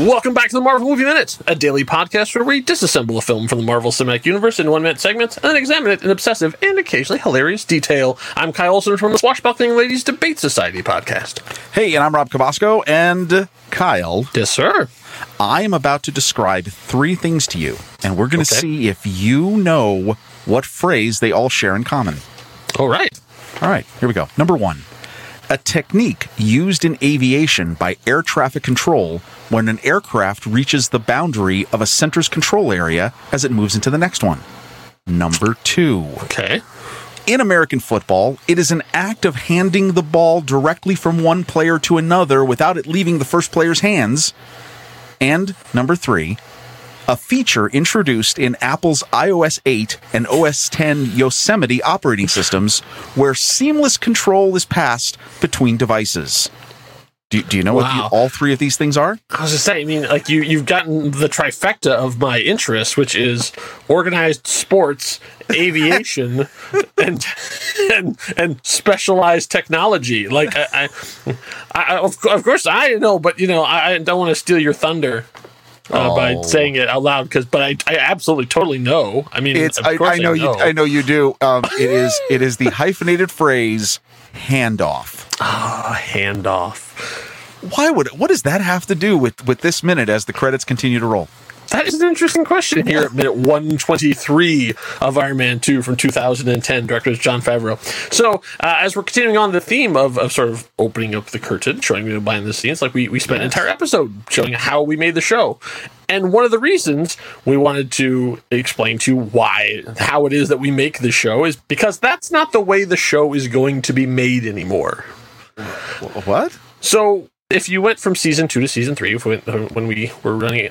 Welcome back to the Marvel Movie Minute, a daily podcast where we disassemble a film from the Marvel Cinematic Universe in one minute segments and then examine it in obsessive and occasionally hilarious detail. I'm Kyle Olson from the Swashbuckling Ladies Debate Society podcast. Hey, and I'm Rob Cabasco, and Kyle, Yes, sir. I am about to describe three things to you, and we're going to Okay. see if you know what phrase they all share in common. All right. All right, here we go. Number one a technique used in aviation by air traffic control when an aircraft reaches the boundary of a center's control area as it moves into the next one. Number two. Okay. In American football, it is an act of handing the ball directly from one player to another without it leaving the first player's hands. And number three, a feature introduced in Apple's iOS 8 and OS 10 Yosemite operating systems where seamless control is passed between devices. Do, do you know what the, all three of these things are? I was just saying, I mean, like you, you've gotten the trifecta of my interest, which is organized sports, aviation, and and and specialized technology. Like, I, I, I of, of course, I know, but you know, I, I don't want to steal your thunder. Uh, by Oh. saying it out loud, because but I, I absolutely totally know. I mean, It's of I, course I know you I know you do. Um, it is it is the hyphenated phrase handoff. A handoff. Why would what does that have to do with with this minute as the credits continue to roll? That is an interesting question here at minute 123 of Iron Man 2 from 2010. Director is Jon Favreau. So, uh, as we're continuing on the theme of, of sort of opening up the curtain, showing you behind the scenes, like we, we spent an entire episode showing how we made the show. And one of the reasons we wanted to explain to you why, how it is that we make the show is because that's not the way the show is going to be made anymore. What? So if you went from season two to season three, if we went, uh, when we were running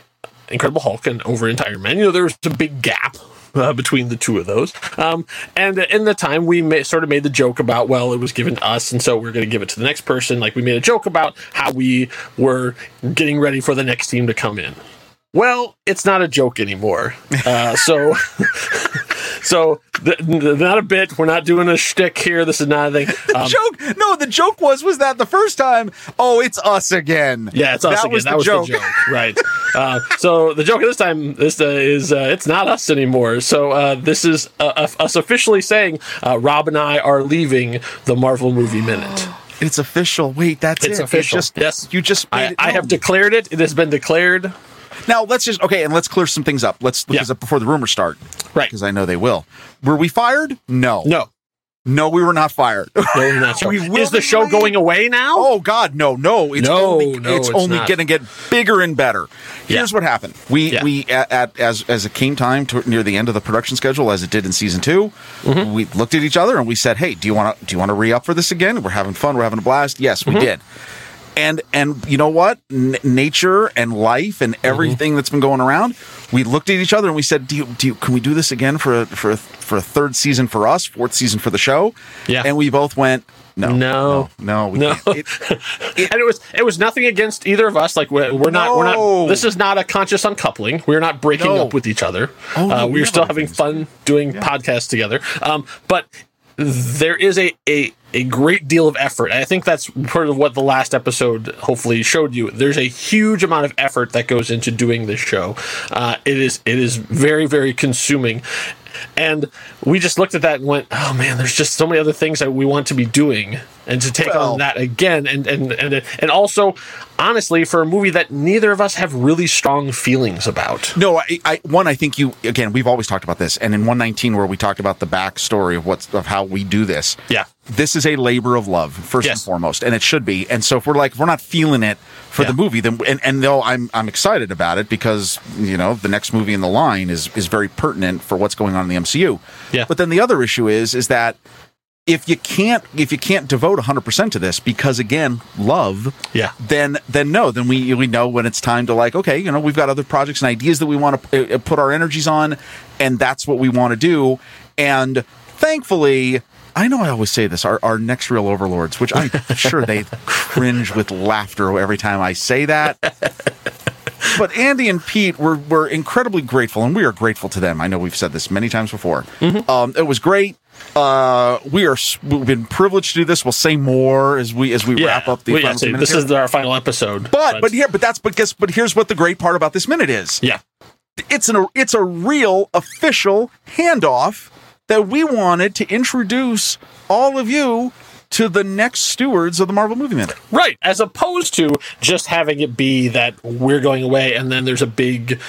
Incredible Hulk and over into Iron Man, you know, there was a big gap. Uh, between the two of those, um, and in the time we sort of made the joke about, well, it was given to us, and so we're going to give it to the next person. Like we made a joke about how we were getting ready for the next team to come in. Well, it's not a joke anymore. Uh, so, so th- th- not a bit. We're not doing a shtick here. This is not a thing. Um, joke. No, the joke was was that the first time. Oh, it's us again. Yeah, it's us that again. Was that the was joke. the joke, right? uh, so the joke this time this uh, is uh, it's not us anymore. So uh, this is uh, us officially saying uh, Rob and I are leaving the Marvel Movie Minute. It's official. Wait, that's It's it. official. just, Yes. you just. I, I have declared it. It has been declared. Now let's just okay, and let's clear some things up. Let's Yeah. because before the rumors start, Right. Because I know they will. Were we fired? No, No, no, we were not fired. no, we're not. We Is the show going away now? Oh God, no, no! It's No, only, no, it's, it's only going to get bigger and better. Here's Yeah. what happened: we Yeah. we at, at as as it came time to near the end of the production schedule, as it did in season 2 Mm-hmm. we looked at each other and we said, "Hey, do you want to do you want to re up for this again? We're having fun. We're having a blast. Yes, Mm-hmm. we did." And and you know what? N- nature and life and Mm-hmm. everything that's been going around. We looked at each other and we said, "Do you, do you, can we do this again for a, for a, for a third season for us, fourth season for the show?" Yeah. And we both went, "No, No. no, no, we No. can't." It- and it was it was nothing against either of us. Like we're, we're not we're not. This is not a conscious uncoupling. We're not breaking No. up with each other. Oh, uh, we we're still having things. fun doing podcasts together. Um, but there is a, a a great deal of effort. I think that's part of what the last episode hopefully showed you. There's a huge amount of effort that goes into doing this show. Uh, it is it is very very consuming. And we just looked at that and went, "Oh man, there's just so many other things that we want to be doing." And to take Well- on that again, and and and and also, honestly, for a movie that neither of us have really strong feelings about. No, I, I one I think you again. We've always talked about this, and in 119 where we talked about the backstory of what's of how we do this. Yeah. this is a labor of love first and foremost, and it should be. And so if we're like if we're not feeling it for Yeah. the movie, then and and though I'm I'm excited about it because you know the next movie in the line is is very pertinent for what's going on in the MCU. Yeah. But then the other issue is is that if you can't if you can't devote 100% to this because again love Yeah. then then no then we we know when it's time to like okay you know we've got other projects and ideas that we want to uh, put our energies on and that's what we want to do and thankfully I know I always say this our, our next reel overlords which I'm sure they cringe with laughter every time I say that but Andy and Pete were, were incredibly grateful, and we are grateful to them. I know we've said this many times before. Um, it was great. Uh, we are we've been privileged to do this. We'll say more as we as we wrap up the well, final so two minutes this here. is our final episode. but but here but that's but guess but here's what the great part about this minute is. yeah, It's an it's a real official handoff that we wanted to introduce all of you to the next stewards of the Marvel Movie Minute. right. As opposed to just having it be that we're going away and then there's a big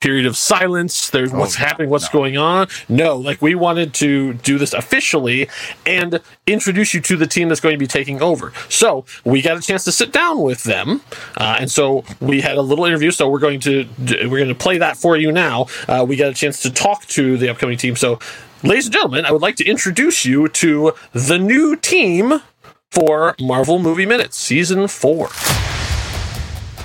period of silence. There's what's Oh, no, happening, what's no. going on. No, like we wanted to do this officially and introduce you to the team that's going to be taking over. So we got a chance to sit down with them, uh, and so we had a little interview. So we're going to we're going to play that for you now. Uh, we got a chance to talk to the upcoming team. So. Ladies and gentlemen, I would like to introduce you to the new team for Marvel Movie Minute Season 4.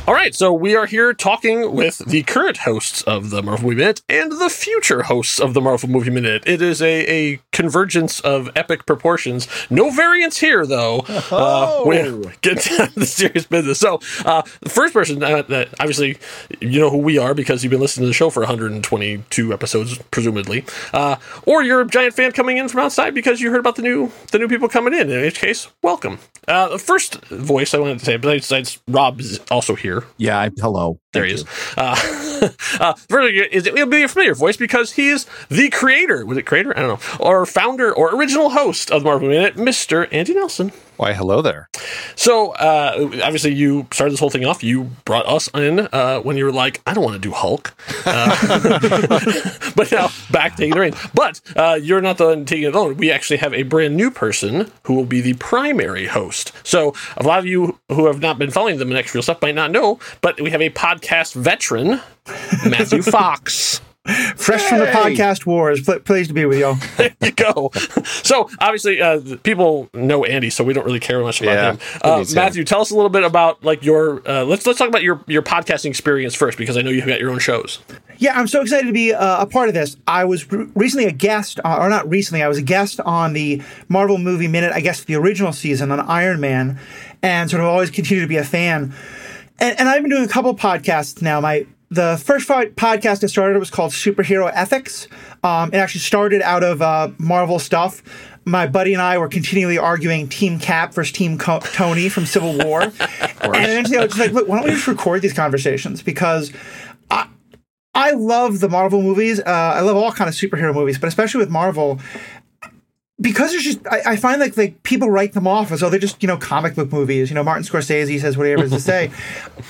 All right, so we are here talking with the current hosts of the Marvel Movie Minute and the future hosts of the Marvel Movie Minute. It is a, a convergence of epic proportions. No variance here, though. Uh, we're getting down to the serious business. So, uh, the first person uh, that obviously you know who we are because you've been listening to the show for 122 episodes, presumably, uh, or you're a giant fan coming in from outside because you heard about the new the new people coming in. In which case, welcome. Uh, the first voice I wanted to say, besides Rob, is also here. Yeah, I, hello. There he is. Uh, uh, is it'll be a familiar voice because he is the creator. Was it creator? I don't know. Or founder or original host of the Marvel Minute, Mr. Andy Nelson. Why, hello there. So, uh, obviously, you started this whole thing off. You brought us in uh, when you were like, I don't want to do Hulk. Uh, but now, back taking the reins. But uh, you're not the one taking it alone. We actually have a brand new person who will be the primary host. So, a lot of you who have not been following the next reel stuff might not know, but we have a podcast veteran, Matthew Fox. Fresh from the podcast wars. Pl- pleased to be with y'all. there you go. So obviously, uh, people know Andy, so we don't really care much about Yeah, him. Uh, needs him? Matthew, tell us a little bit about like your. Uh, let's let's talk about your your podcasting experience first, because I know you've got your own shows. Yeah, I'm so excited to be uh, a part of this. I was re- recently a guest, uh, or not recently, I was a guest on the Marvel Movie Minute, I guess the original season on Iron Man, and sort of always continue to be a fan. And, and I've been doing a couple podcasts now. My the first podcast I started was called Superhero Ethics. Um, it actually started out of uh, Marvel stuff. My buddy and I were continually arguing Team Cap versus Team Co- Tony from Civil War, and eventually I was just like, "Look, why don't we just record these conversations?" Because I love the Marvel movies. Uh, I love all kind of superhero movies, but especially with Marvel, because there's just I, I find like like people write them off as oh they're just you know comic book movies. You know Martin Scorsese says whatever to say.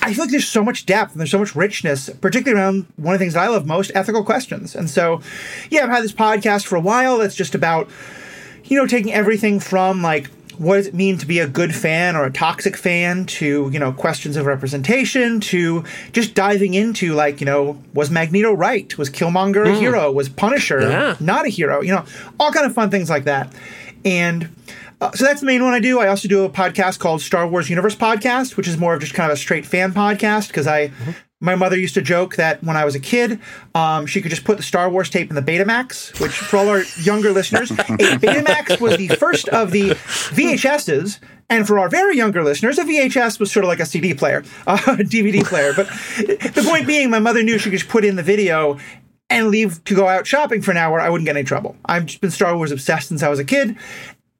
I feel like there's so much depth and there's so much richness, particularly around one of the things that I love most, ethical questions. And so, yeah, I've had this podcast for a while. That's just about you know taking everything from like what does it mean to be a good fan or a toxic fan to you know questions of representation to just diving into like you know was magneto right? Was killmonger a hmm. hero? Was punisher Yeah. not a hero? You know all kind of fun things like that. And uh, so that's the main one I do. I also do a podcast called Star Wars Universe Podcast, which is more of just kind of a straight fan podcast because I, my mother used to joke that when I was a kid, um, she could just put the Star Wars tape in the Betamax, which for all our younger listeners, a Betamax was the first of the VHSs. And for our very younger listeners, a VHS was sort of like a CD player, a DVD player. But the point being, my mother knew she could just put in the video and leave to go out shopping for an hour. I wouldn't get any trouble. I've just been Star Wars obsessed since I was a kid.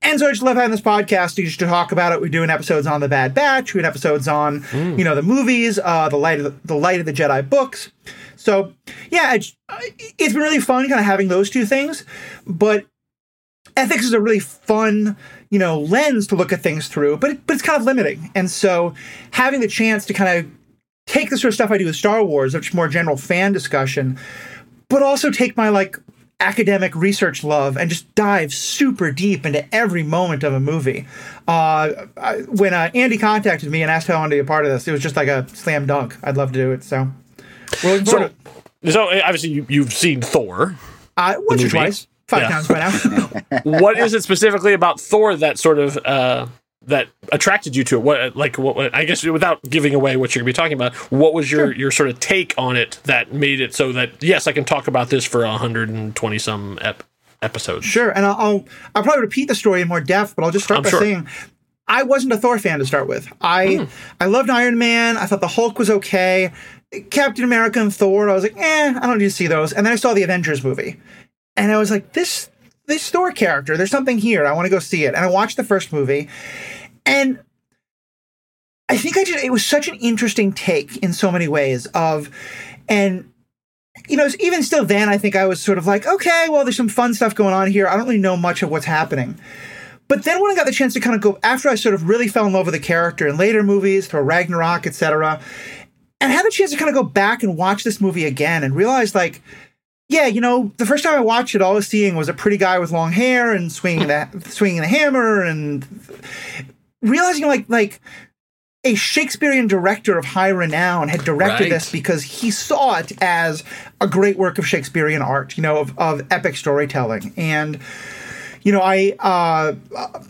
And so I just love having this podcast You just to talk about it. We're doing episodes on the Bad Batch. We're doing episodes on, you know, the movies, uh, the light of the, the light of the Jedi books. So yeah, it's, it's been really fun kind of having those two things. But ethics is a really fun, you know, lens to look at things through. But it, but it's kind of limiting. And so having the chance to kind of take the sort of stuff I do with Star Wars, which is more general fan discussion, but also take my like academic research love and just dive super deep into every moment of a movie. Uh, I, when uh, Andy contacted me and asked how I wanted to be a part of this, it was just like a slam dunk. I'd love to do it. So, So, so obviously you, you've seen Thor. Uh, once or twice, five Yeah. times by now. what is it specifically about Thor that sort of uh, that attracted you to it? What like what, I guess without giving away what you're gonna be talking about, what was your your sort of take on it that made it so that yes, I can talk about this for 120 some ep- episodes. Sure, and I'll, I'll I'll probably repeat the story in more depth, but I'll just start I'm by sure. saying I wasn't a Thor fan to start with. I I loved Iron Man. I thought the Hulk was okay. Captain America and Thor, I was like, eh, I don't need to see those. And then I saw the Avengers movie, and I was like, this this Thor character. There's something here. I want to go see it. And I watched the first movie, and I think I just it was such an interesting take in so many ways of, and you know, even still then, I think I was sort of like, okay, well, there's some fun stuff going on here. I don't really know much of what's happening. But then when I got the chance to kind of go after I sort of really fell in love with the character in later movies, Thor Ragnarok, etc., and had the chance to kind of go back and watch this movie again and realize like, yeah, you know, the first time I watched it, all I was seeing was a pretty guy with long hair and swinging that swinging the hammer and realizing like like a Shakespearean director of high renown had directed Right. this because he saw it as a great work of Shakespearean art, you know, of, of epic storytelling. And, you know, I, uh,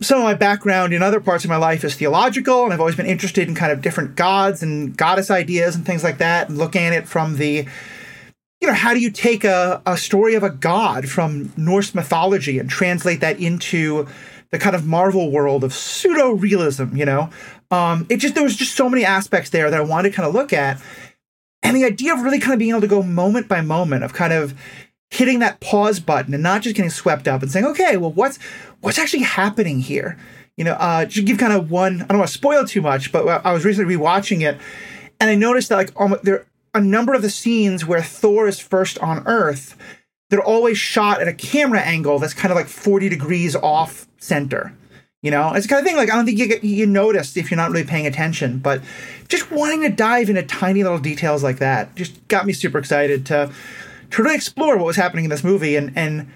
some of my background in other parts of my life is theological, and I've always been interested in kind of different gods and goddess ideas and things like that, and looking at it from the, you know, how do you take a, a story of a god from Norse mythology and translate that into the kind of Marvel world of pseudo realism, you know? Um, it just, there was just so many aspects there that I wanted to kind of look at. And the idea of really kind of being able to go moment by moment of kind of hitting that pause button and not just getting swept up and saying, okay, well, what's, what's actually happening here? You know, uh, to give kind of one, I don't want to spoil too much, but I was recently rewatching it and I noticed that like almost, there a number of the scenes where Thor is first on Earth, they're always shot at a camera angle that's kind of like 40 degrees off center. You know, it's the kind of thing like I don't think you get, you notice if you're not really paying attention, but just wanting to dive into tiny little details like that just got me super excited to to really explore what was happening in this movie and and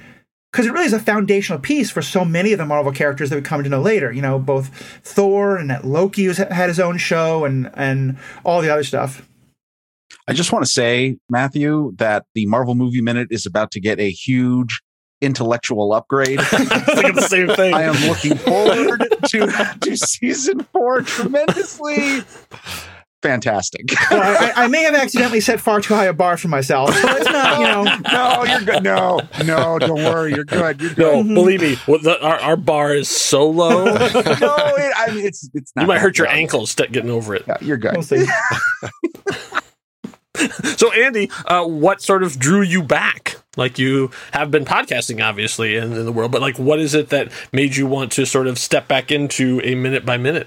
because it really is a foundational piece for so many of the Marvel characters that we come to know later. You know, both Thor and that Loki was, had his own show and and all the other stuff. I just want to say, Matthew, that the Marvel Movie Minute is about to get a huge intellectual upgrade. Thinking the same thing. I am looking forward to to season four tremendously. Fantastic. Well, I, I may have accidentally set far too high a bar for myself. So it's not, you know. no, you're good. No, no, don't worry. You're good. You're good. no, good. believe me, what the, our, our bar is so low. no, it, I mean it's it's not. you might hurt your ankles getting over it. Yeah, you're good. We'll see. So, Andy, uh, what sort of drew you back? Like you have been podcasting, obviously, in, in the world, but like, what is it that made you want to sort of step back into a minute by minute?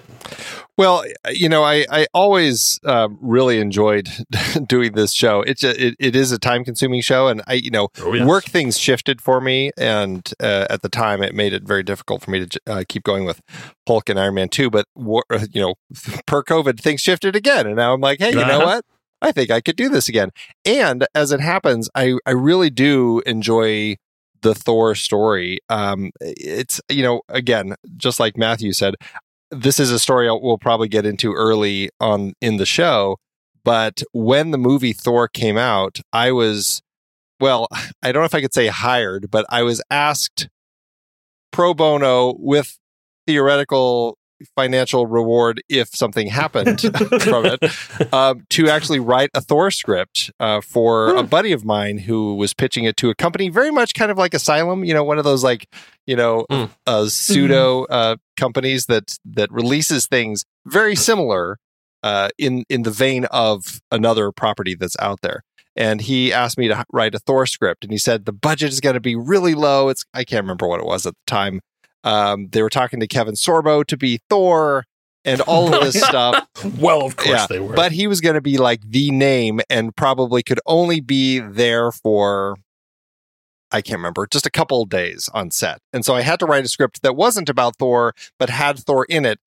Well, you know, I, I always uh, really enjoyed doing this show. It's a, it, it is a time consuming show, and I, you know, Oh, yes. work things shifted for me, and uh, at the time, it made it very difficult for me to uh, keep going with Hulk and Iron Man two. But uh, you know, per COVID, things shifted again, and now I'm like, hey, you know Uh-huh. what? I think I could do this again. And as it happens, I I really do enjoy the Thor story. Um, it's you know, again, just like Matthew said, this is a story we'll probably get into early on in the show. But when the movie Thor came out, I was, well, I don't know if I could say hired, but I was asked pro bono with theoretical financial reward if something happened from it um, to actually write a Thor script uh, for a buddy of mine who was pitching it to a company very much kind of like Asylum, you know, one of those like, you know, Mm. uh, pseudo uh, companies that that releases things very similar uh, in in the vein of another property that's out there. And he asked me to write a Thor script, and he said the budget is going to be really low. It's I can't remember what it was at the time. Um, they were talking to Kevin Sorbo to be Thor and all of this stuff. Well, of course Yeah, they were. But he was going to be like the name and probably could only be there for, I can't remember, just a couple of days on set. And so I had to write a script that wasn't about Thor, but had Thor in it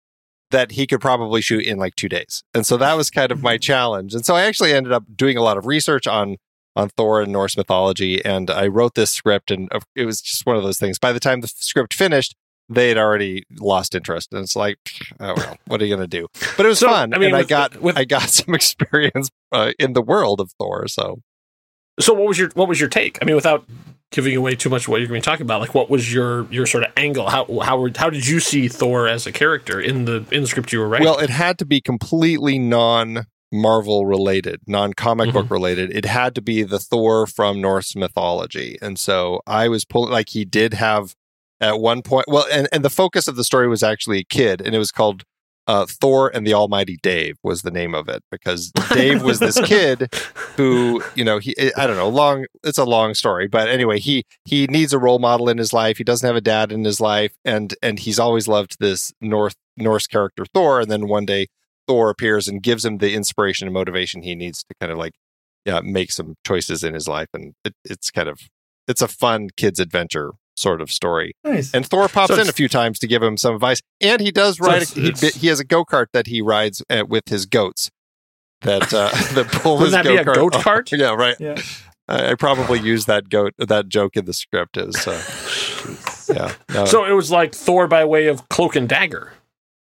that he could probably shoot in like two days. And so that was kind of my challenge. And so I actually ended up doing a lot of research on on Thor and Norse mythology, and I wrote this script, and it was just one of those things. By the time the script finished, they had already lost interest, and it's like, oh well, what are you going to do? But it was So, fun, I mean, and I got with- I got some experience uh, in the world of Thor. So so, what was your what was your take? I mean, without giving away too much of what you're going to be talking about, like, what was your your sort of angle? How how how did you see Thor as a character in the in the script you were writing? well, it had to be completely non Marvel related, non comic book related. It had to be the Thor from Norse mythology, and so I was pulling like he did have at one point. Well, and and the focus of the story was actually a kid, and it was called uh, Thor and the Almighty Dave was the name of it because Dave was this kid who, you know, he I don't know, long it's a long story, but anyway, he he needs a role model in his life. He doesn't have a dad in his life, and and he's always loved this North Norse character Thor. And then one day Thor appears and gives him the inspiration and motivation he needs to kind of like yeah make some choices in his life, and it, it's kind of it's a fun kids adventure sort of story. Nice. And Thor pops So in a few times to give him some advice, and he does ride. it's- a, he, it's- he has a go kart that he rides uh, with his goats. That uh, that pull his Wouldn't that be a go-kart. goat cart? yeah, right. yeah. I, I probably used that goat that joke in the script as uh, yeah. No, So it was like Thor by way of cloak and dagger.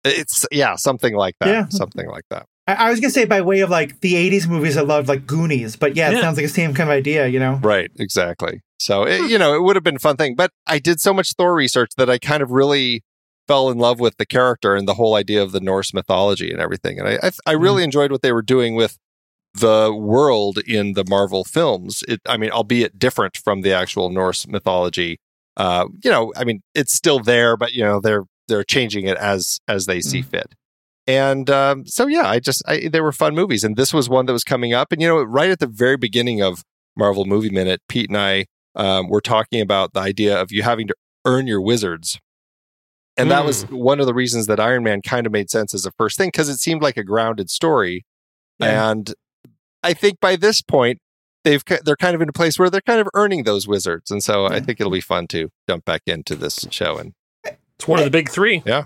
it's yeah, something like that. Yeah. Something like that. I, I was gonna say by way of like the '80s movies I loved, like Goonies, but yeah, it Yeah. sounds like the same kind of idea, you know? Right, exactly. So it, hmm. you know, it would have been a fun thing, but I did so much Thor research that I kind of really fell in love with the character and the whole idea of the Norse mythology and everything. And I I, I mm-hmm. really enjoyed what they were doing with the world in the Marvel films. It, I mean, albeit different from the actual Norse mythology. Uh, you know, I mean, it's still there, but you know, they're they're changing it as as they see mm-hmm. fit. And um, so, yeah, I just I, they were fun movies, and this was one that was coming up. And you know, right at the very beginning of Marvel Movie Minute, Pete and I um, were talking about the idea of you having to earn your wizards. And that was one of the reasons that Iron Man kind of made sense as a first thing because it seemed like a grounded story. Yeah. And I think by this point, they've they're kind of in a place where they're kind of earning those wizards, and so I think it'll be fun to jump back into this show. And It's one of the big three. Yeah,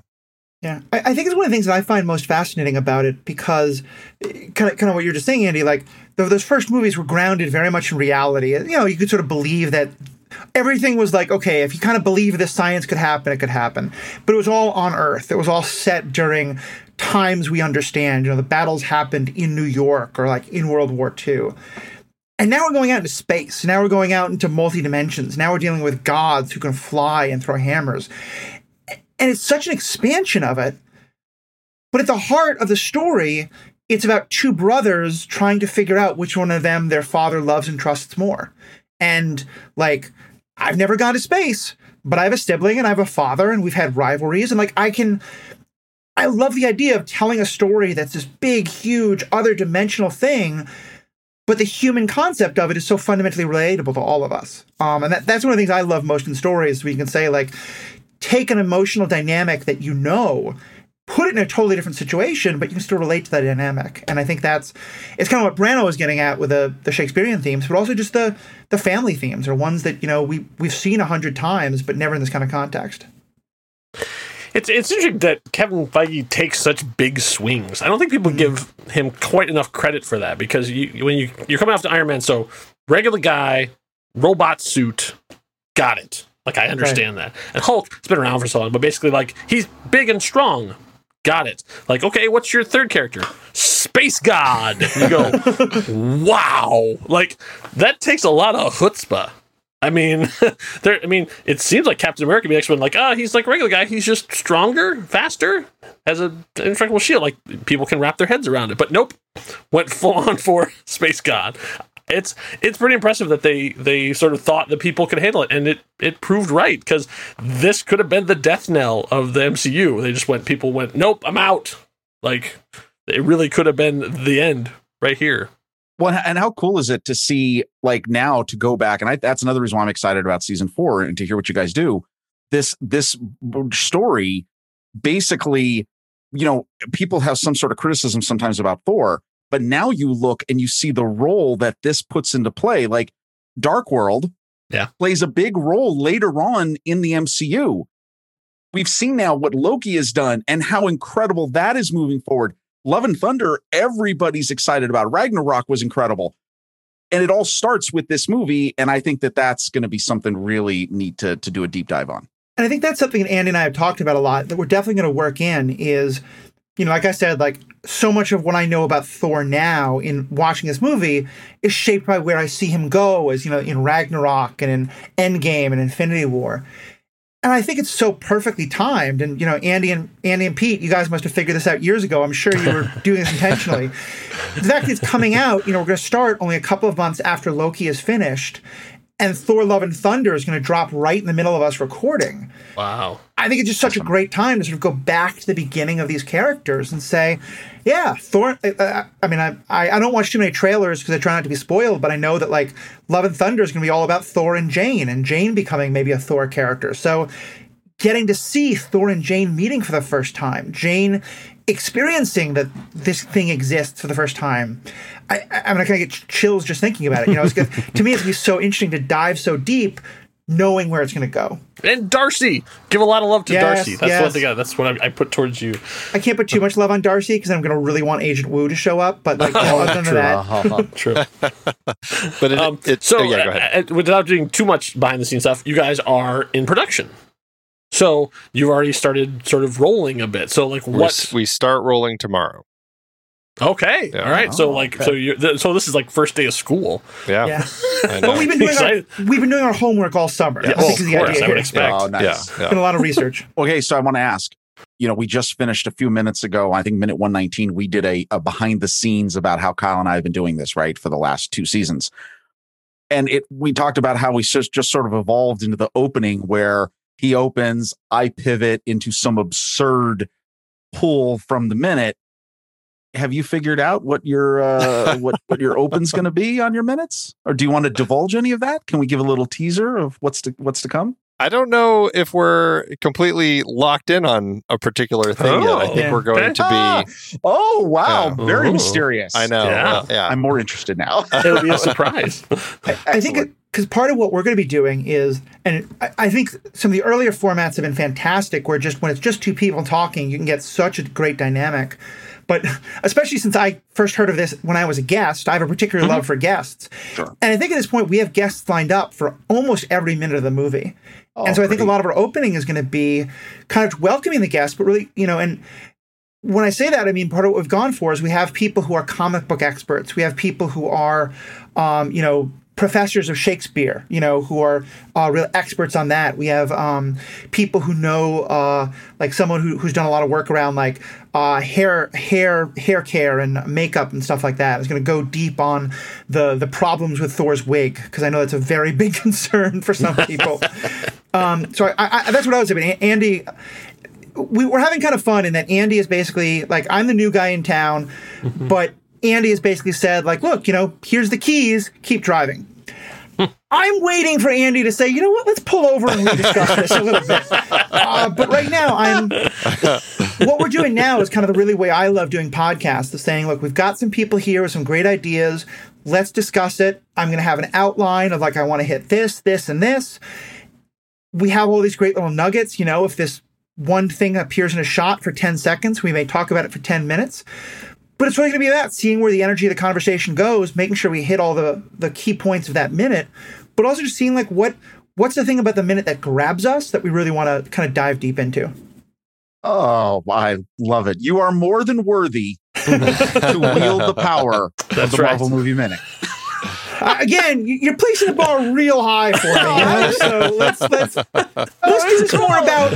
I, I think it's one of the things that I find most fascinating about it because kind of kind of what you're just saying, Andy. Like th those first movies were grounded very much in reality. You know, you could sort of believe that everything was like okay, if you kind of believe this science could happen, it could happen. But it was all on Earth. It was all set during times we understand. You know, the battles happened in New York or like in World War II. And now we're going out into space. Now we're going out into multi dimensions. Now we're dealing with gods who can fly and throw hammers. And it's such an expansion of it. But at the heart of the story, it's about two brothers trying to figure out which one of them their father loves and trusts more. And like, I've never gone to space, but I have a sibling and I have a father, and we've had rivalries. And like, I can. I love the idea of telling a story that's this big, huge, other dimensional thing, but the human concept of it is so fundamentally relatable to all of us. Um, and that, that's one of the things I love most in stories. We can say like, take an emotional dynamic that you know, put it in a totally different situation, but you can still relate to that dynamic. And I think that's it's kind of what Branagh was getting at with the the Shakespearean themes, but also just the the family themes are ones that you know we we've seen a hundred times, but never in this kind of context. It's it's interesting that Kevin Feige takes such big swings. I don't think people mm-hmm. give him quite enough credit for that because you when you you're coming off to Iron Man, so regular guy, robot suit, got it. Like I understand that. And Hulk, it's been around for so long, but basically like he's big and strong. Got it. Like, okay, what's your third character? Space God. You go, wow. Like that takes a lot of chutzpah. I mean, there. I mean, it seems like Captain America be next one. Like, ah, he's like regular guy. He's just stronger, faster, has a indestructible shield. Like people can wrap their heads around it. But nope, went full on for Space God. It's it's pretty impressive that they they sort of thought that people could handle it, and it it proved right because this could have been the death knell of the MCU. They just went. People went, nope, I'm out. Like it really could have been the end right here. Well, and how cool is it to see like now to go back and I, that's another reason why I'm excited about season four and to hear what you guys do. This this story basically, you know, people have some sort of criticism sometimes about Thor, but now you look and you see the role that this puts into play. Like Dark World, Yeah. plays a big role later on in the MCU. We've seen now what Loki has done and how incredible that is moving forward. Love and Thunder, everybody's excited about. Ragnarok was incredible. And it all starts with this movie. And I think that that's going to be something really neat to, to do a deep dive on. And I think that's something that Andy and I have talked about a lot that we're definitely going to work in is, you know, like I said, like so much of what I know about Thor now in watching this movie is shaped by where I see him go as, you know, in Ragnarok and in Endgame and Infinity War. And I think it's so perfectly timed. And, you know, Andy and Andy and Pete, you guys must have figured this out years ago. I'm sure you were doing this intentionally. the fact that it's coming out, you know, we're going to start only a couple of months after Loki is finished. And Thor Love and Thunder is going to drop right in the middle of us recording. Wow. I think it's just such a great time to sort of go back to the beginning of these characters and say, yeah, Thor. Uh, I mean, I, I don't watch too many trailers because I try not to be spoiled, but I know that like Love and Thunder is going to be all about Thor and Jane, and Jane becoming maybe a Thor character. So getting to see Thor and Jane meeting for the first time, Jane experiencing that this thing exists for the first time. I, I mean, I kind of get chills just thinking about it. You know, it's good, to me, it's gonna be so interesting to dive so deep, knowing where it's going to go. And Darcy, give a lot of love to Yes, Darcy. That's yes. one thing. I, that's what I, I put towards you. I can't put too much love on Darcy because I'm going to really want Agent Woo to show up. But like, other than that, True. But it, Um, it, so, oh, yeah, go ahead. uh, uh, without doing too much behind the scenes stuff, you guys are in production. So you've already started sort of rolling a bit. So like, We're what? we start rolling tomorrow. Okay, Yeah. all right. so Oh, like, okay. so you th- so this is like first day of school. Yeah, yeah. But we've been doing our, we've been doing our homework all summer. Yeah, I well, think is of the course, idea I would here. expect. Oh, yeah, nice. yeah. Been a lot of research. Okay, so I want to ask. You know, we just finished a few minutes ago. I think minute one nineteen. We did a, a behind the scenes about how Kyle and I have been doing this right for the last two seasons, and it we talked about how we just just sort of evolved into the opening where he opens, I pivot into some absurd pull from the minute. Have you figured out what your uh, what what your open's going to be on your minutes, or do you want to divulge any of that? Can we give a little teaser of what's to what's to come? I don't know if we're completely locked in on a particular thing yet. I Oh, think yeah. we're going to be. Oh wow, Yeah. very Ooh. mysterious. I know. Yeah. well, yeah. I'm more interested now. It'll be a surprise. I, I think because part of what we're going to be doing is, and I, I think some of the earlier formats have been fantastic, where just when it's just two people talking, you can get such a great dynamic. But especially since I first heard of this when I was a guest, I have a particular love for guests. Sure. And I think at this point we have guests lined up for almost every minute of the movie. Oh, and so I think a lot of our opening is going to be kind of welcoming the guests, but really, you know, and when I say that, I mean part of what we've gone for is we have people who are comic book experts. We have people who are, um, you know, professors of Shakespeare. You know, who are uh, real experts on that. We have um, people who know, uh, like someone who, who's done a lot of work around like uh, hair, hair, hair care and makeup and stuff like that. Is going to go deep on the the problems with Thor's wig because I know that's a very big concern for some people. um, so I, I, that's what I was saying. Andy we were having kind of fun in that Andy is basically like I'm the new guy in town, but Andy has basically said like, look, you know, here's the keys, keep driving. I'm waiting for Andy to say, you know what, let's pull over and we discuss this a little bit. Uh, but right now, I'm. what we're doing now is kind of the really way I love doing podcasts of saying, look, we've got some people here with some great ideas. Let's discuss it. I'm going to have an outline of like, I want to hit this, this, and this. We have all these great little nuggets. You know, if this one thing appears in a shot for 10 seconds, we may talk about it for 10 minutes. But it's really going to be about seeing where the energy of the conversation goes, making sure we hit all the the key points of that minute, but also just seeing like what what's the thing about the minute that grabs us that we really want to kind of dive deep into. Oh, I love it. You are more than worthy to wield the power of That's the right. Marvel movie minute. Uh, again, you- you're placing the bar real high for me. You know? So let's let's let's do this more about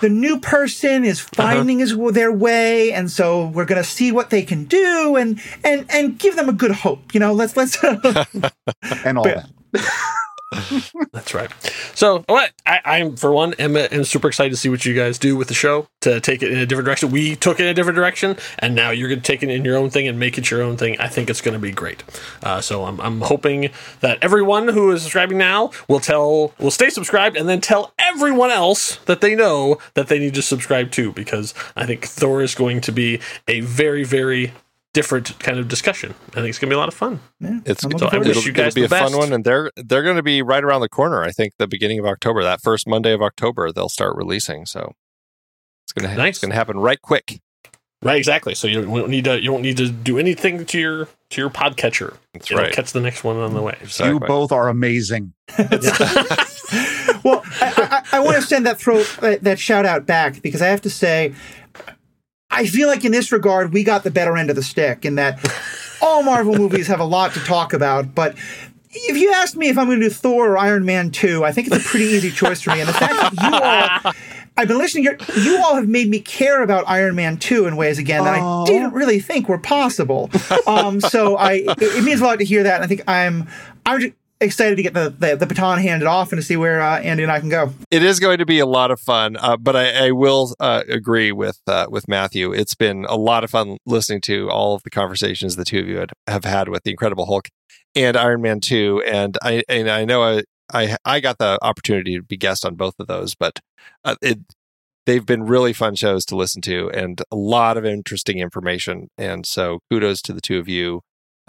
the new person is uh-huh. finding his their way, and so we're gonna see what they can do, and and and give them a good hope. You know, let's let's. And all But- that. That's right. So, what I, I'm for one am, am super excited to see what you guys do with the show to take it in a different direction. We took it in a different direction, and now you're going to take it in your own thing and make it your own thing. I think it's going to be great. Uh, so, I'm, I'm hoping that everyone who is subscribing now will tell will stay subscribed and then tell everyone else that they know that they need to subscribe too, because I think Thor is going to be a very very different kind of discussion. I think it's going to be a lot of fun. Yeah, It's I'm So I looking to wish it'll, you guys it'll be the a fun one, and they're they're going to be right around the corner. I think the beginning of October, that first Monday of October, they'll start releasing. So it's gonna Nice. it's gonna happen right quick. Right, exactly. So you don't need to you won't need to do anything to your to your podcatcher. That's It'll right. catch the next one on the way. So, You both are amazing. well, I, I, I want to send that throw uh, that shout out back because I have to say, I feel like in this regard we got the better end of the stick in that all Marvel movies have a lot to talk about, but. If you asked me if I'm going to do Thor or Iron Man 2, I think it's a pretty easy choice for me. And the fact that you all, I've been listening, you you all have made me care about Iron Man 2 in ways again that. I didn't really think were possible. Um, so I, it, it means a lot to hear that. And I think I'm, I'm just, excited to get the, the, the baton handed off and to see where uh, Andy and I can go. It is going to be a lot of fun, uh, but I, I will uh, agree with uh, with Matthew. It's been a lot of fun listening to all of the conversations the two of you had, have had with the Incredible Hulk and Iron Man Two, and I and I know I I, I got the opportunity to be guest on both of those, but uh, it they've been really fun shows to listen to and a lot of interesting information. And so kudos to the two of you.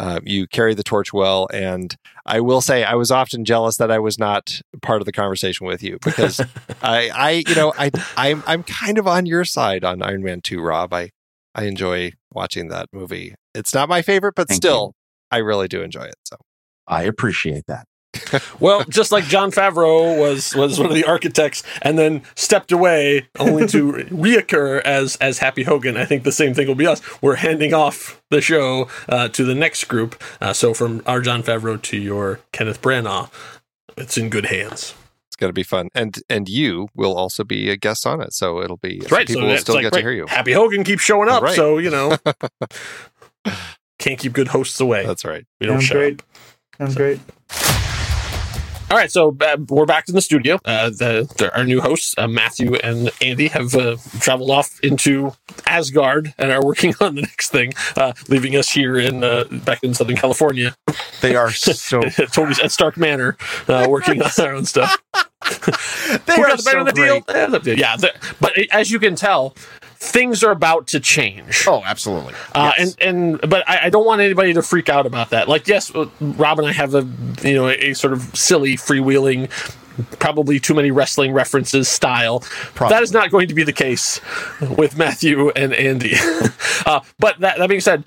Uh, you carry the torch well, and I will say I was often jealous that I was not part of the conversation with you because I, I, you know, I, I'm, I'm kind of on your side on Iron Man Two, Rob. I, I enjoy watching that movie. It's not my favorite, but Thank still, I really do enjoy it. So I appreciate that. Well, just like Jon Favreau was was one of the architects and then stepped away only to reoccur as as Happy Hogan, I think the same thing will be us. We're handing off the show uh, to the next group. Uh, so from our Jon Favreau to your Kenneth Branagh, it's in good hands. it's going to be fun, and and you will also be a guest on it, so it'll be That's right. People so will still like, get right, to hear you. Happy Hogan keeps showing up, Right. so you know can't keep good hosts away. That's right. we don't Sounds shut great. up. Sounds great. All right, so uh, we're back in the studio. Uh, the, the, our new hosts, uh, Matthew and Andy, have uh, traveled off into Asgard and are working on the next thing, uh, leaving us here in uh, back in Southern California, They are so Tony's at Stark Manor, uh, working on our own stuff. they are got the better so the deal? Yeah, but as you can tell, things are about to change. Oh, absolutely. Uh, Yes. and and but I, I don't want anybody to freak out about that. Like, yes, uh, Rob and I have a you know a, sort of silly freewheeling, probably too many wrestling references style. Probably. That is not going to be the case with Matthew and Andy. uh, but that that being said.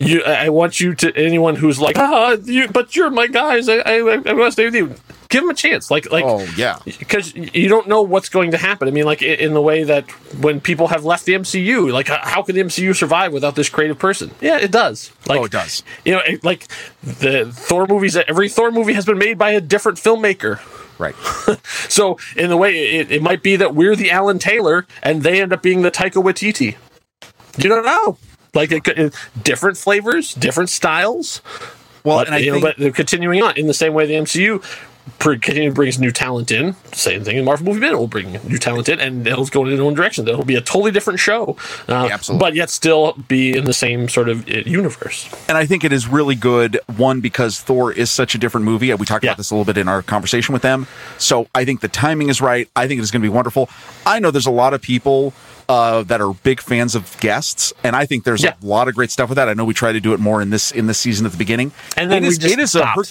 You, I want you to anyone who's like, ah, you, but you're my guys. I, I, I want to stay with you. Give them a chance. Like, like, oh yeah. because you don't know what's going to happen. I mean, like in the way that when people have left the MCU, like how can the MCU survive without this creative person? Yeah, it does. Like, Oh, it does. You know, it- like the Thor movies. Every Thor movie has been made by a different filmmaker. Right. So in the way, it, it might be that we're the Alan Taylor and they end up being the Taika Waititi. You don't know. Like it, could- different flavors, different styles. Well, But, and I you know, think but they're continuing on in the same way the MCU continue brings new talent in. Same thing in Marvel movie minute will bring new talent in, and it'll go in its own direction. It'll be a totally different show, uh, Yeah, absolutely. but yet still be in the same sort of uh, universe. and I think it is really good. One because Thor is such a different movie. We talked Yeah. about this a little bit in our conversation with them. So I think the timing is right. I think it is going to be wonderful. I know there's a lot of people uh, that are big fans of guests, and I think there's Yeah. a lot of great stuff with that. I know we try to do it more in this in this season at the beginning, And then it is, it is a Her-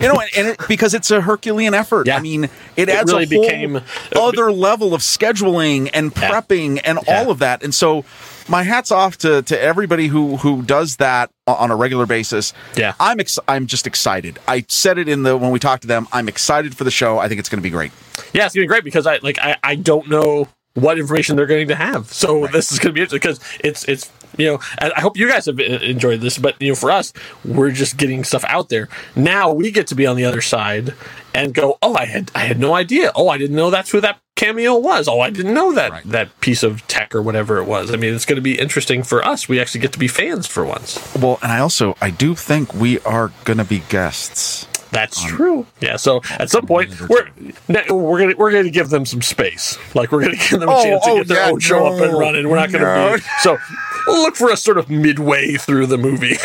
you know, and, and it, because it's a Herculean effort. Yeah. I mean, it It adds really a whole became- other level of scheduling and Yeah. prepping and Yeah. all of that, and so. My hats off to, to everybody who who does that on a regular basis. Yeah. I'm ex- I'm just excited. I said it in the when we talked to them. I'm excited for the show. I think it's going to be great. Yeah, it's gonna be great because I like I, I don't know what information they're going to have. So this is going to be interesting because it's it's you know I, I hope you guys have uh, enjoyed this, but you know for us we're just getting stuff out there. Now we get to be on the other side and go, oh I had I had no idea. Oh I didn't know that's who that cameo was. Oh I didn't know that Right. that piece of tech or whatever it was. I mean it's going to be interesting for us. We actually get to be fans for once. Well, and I also I do think we are going to be guests. That's true. Yeah. So at some point we're now we're gonna we're gonna give them some space. Like we're gonna give them a Oh, chance to oh, get their yeah, own show up and running. We're not gonna no. be so. We'll look for us sort of midway through the movie.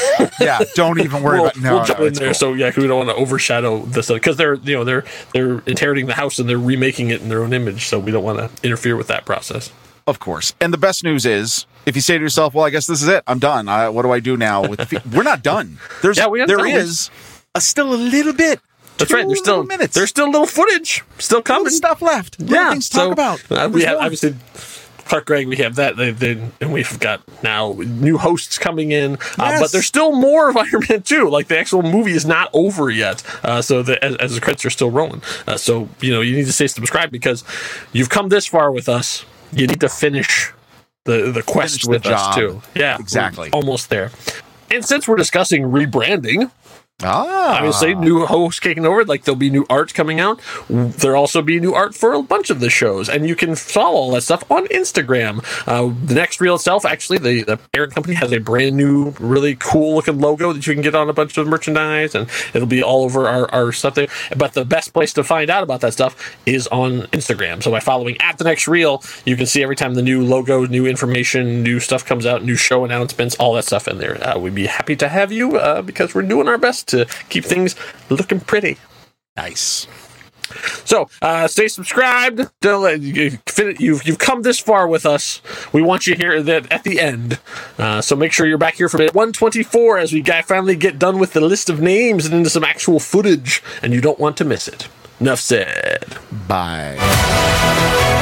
Yeah, don't even worry we'll, about. No, we'll jump no, in there. cool. So yeah, 'cause we don't want to overshadow this because they're you know they're they're inheriting the house and they're remaking it in their own image. So we don't want to interfere with that process. Of course. And the best news is, if you say to yourself, "Well, I guess this is it. I'm done. I, what do I do now?" With the fe-? we're not done. There's Yeah, we there is a, still a little bit. That's Two right. There's still little minutes. there's still little footage still Little coming. stuff left. Little yeah, things to talk about. Uh, we have obviously Clark Gregg. We have that. They, they, and we've got now new hosts coming in. Uh, Yes. but there's still more of Iron Man 2. Like the actual movie is not over yet. Uh, so the, as, as the credits are still rolling. Uh, so you know you need to stay subscribed because you've come this far with us. You need to finish the the quest Finish the with us job. too. Yeah, Exactly. almost there. And since we're discussing rebranding, Ah, Obviously, new hosts kicking over. Like there'll be new art coming out. There'll also be new art for a bunch of the shows, and you can follow all that stuff on Instagram. Uh, the next reel itself, actually, the, the parent company has a brand new, really cool looking logo that you can get on a bunch of merchandise, and it'll be all over our, our stuff there. But the best place to find out about that stuff is on Instagram. So by following at the next reel, you can see every time the new logo, new information, new stuff comes out, new show announcements, all that stuff in there. Uh, we'd be happy to have you uh, because we're doing our best to keep things looking pretty. nice. So uh, stay subscribed. Don't let- you- You've you've come this far with us. We want you here that at the end. Uh, so make sure you're back here for minute 124 as we guy finally get done with the list of names and into some actual footage, and you don't want to miss it. Enough said. Bye.